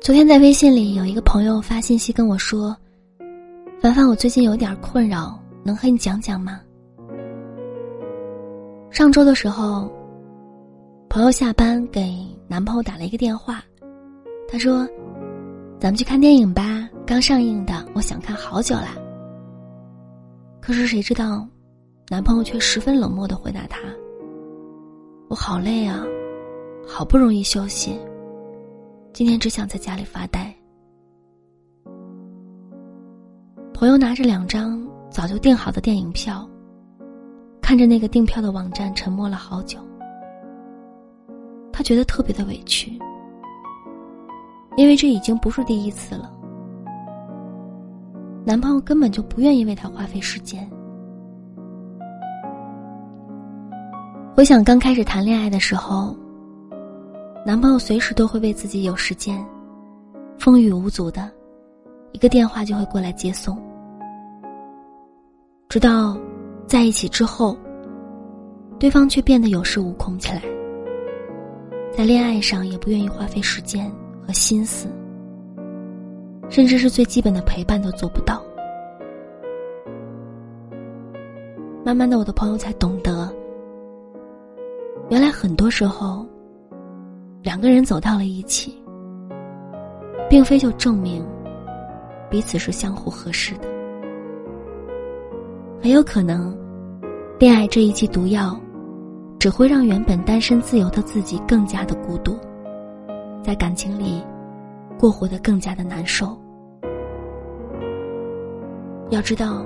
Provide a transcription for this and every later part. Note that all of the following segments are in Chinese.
昨天在微信里有一个朋友发信息跟我说：“凡凡，我最近有点困扰，能和你讲讲吗？”上周的时候，朋友下班给男朋友打了一个电话，他说：“咱们去看电影吧，刚上映的，我想看好久啦。”可是谁知道，男朋友却十分冷漠的回答他：“我好累啊，好不容易休息。”今天只想在家里发呆。朋友拿着两张早就订好的电影票，看着那个订票的网站，沉默了好久。他觉得特别的委屈，因为这已经不是第一次了。男朋友根本就不愿意为他花费时间。回想刚开始谈恋爱的时候。男朋友随时都会为自己有时间，风雨无阻的，一个电话就会过来接送。直到在一起之后，对方却变得有恃无恐起来，在恋爱上也不愿意花费时间和心思，甚至是最基本的陪伴都做不到。慢慢的，我的朋友才懂得，原来很多时候。两个人走到了一起，并非就证明彼此是相互合适的。很有可能，恋爱这一剂毒药，只会让原本单身自由的自己更加的孤独，在感情里过活得更加的难受。要知道，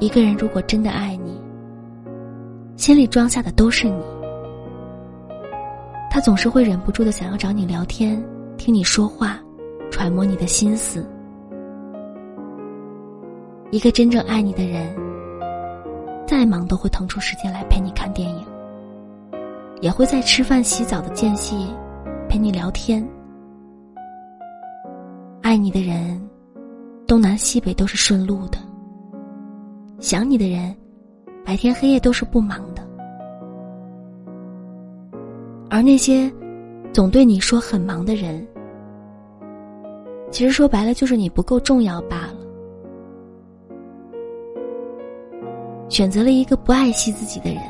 一个人如果真的爱你，心里装下的都是你。他总是会忍不住的想要找你聊天，听你说话，揣摩你的心思。一个真正爱你的人，再忙都会腾出时间来陪你看电影，也会在吃饭、洗澡的间隙陪你聊天。爱你的人，东南西北都是顺路的；想你的人，白天黑夜都是不忙的。那些总对你说很忙的人，其实说白了就是你不够重要罢了。选择了一个不爱惜自己的人，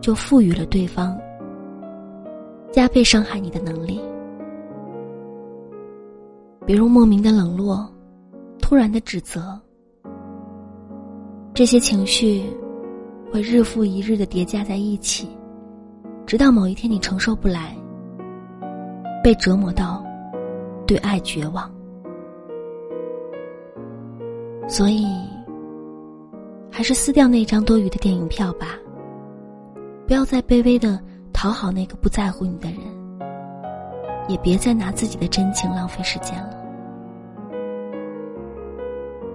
就赋予了对方加倍伤害你的能力。比如莫名的冷落、突然的指责，这些情绪会日复一日的叠加在一起。直到某一天你承受不来，被折磨到对爱绝望，所以还是撕掉那张多余的电影票吧。不要再卑微的讨好那个不在乎你的人，也别再拿自己的真情浪费时间了。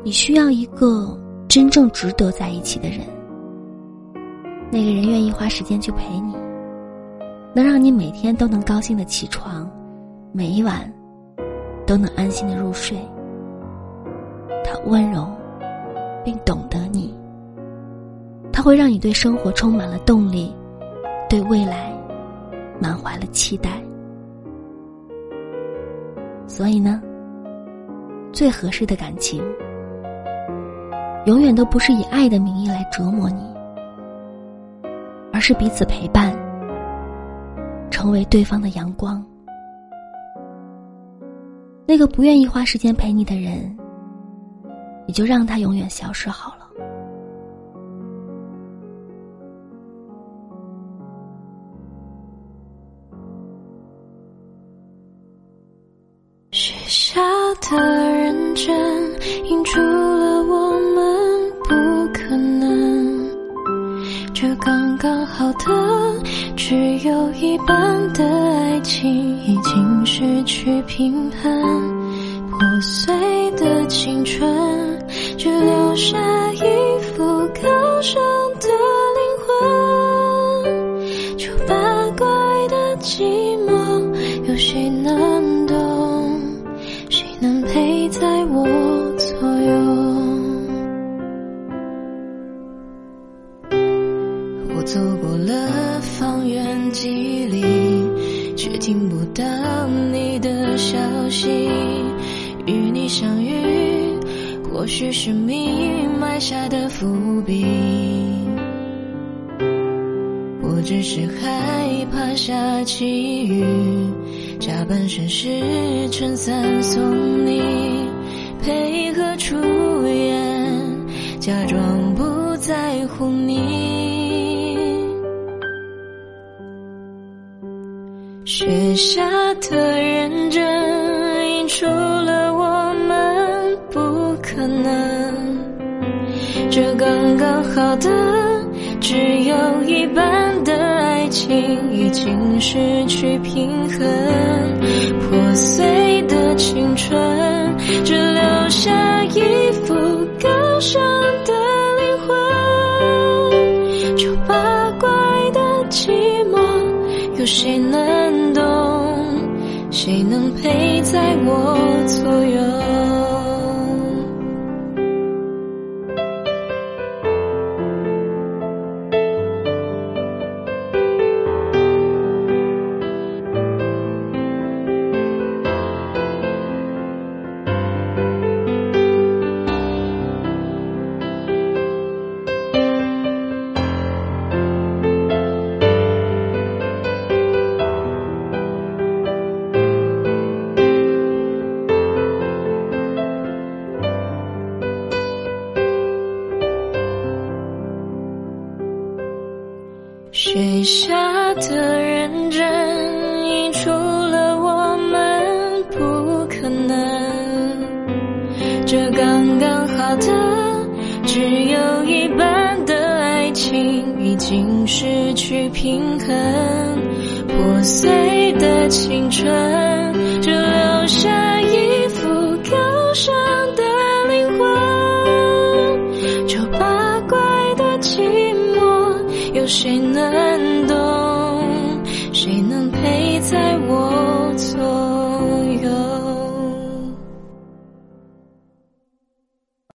你需要一个真正值得在一起的人，那个人愿意花时间去陪你。能让你每天都能高兴的起床，每一晚都能安心的入睡。他温柔，并懂得你。他会让你对生活充满了动力，对未来满怀了期待。所以呢，最合适的感情，永远都不是以爱的名义来折磨你，而是彼此陪伴。成为对方的阳光，那个不愿意花时间陪你的人，你就让他永远消失好了。许下的认真，映出这刚刚好的。只有一半的爱情已经失去平衡，破碎的青春只留下相遇，或许是命运埋下的伏笔。我只是害怕下起雨，假扮绅士撑伞送你，配合出演，假装不在乎你。雪下的人这刚刚好的，只有一半的爱情已经失去平衡。破碎的青春，只留下一副高尚的灵魂。丑八怪的寂寞，有谁能懂？谁能陪在我左右？雪下的认真，溢出了我们不可能。这刚刚好的，只有一半的爱情已经失去平衡。破碎的青春，只留下一副高尚的灵魂。丑八怪的情，有谁能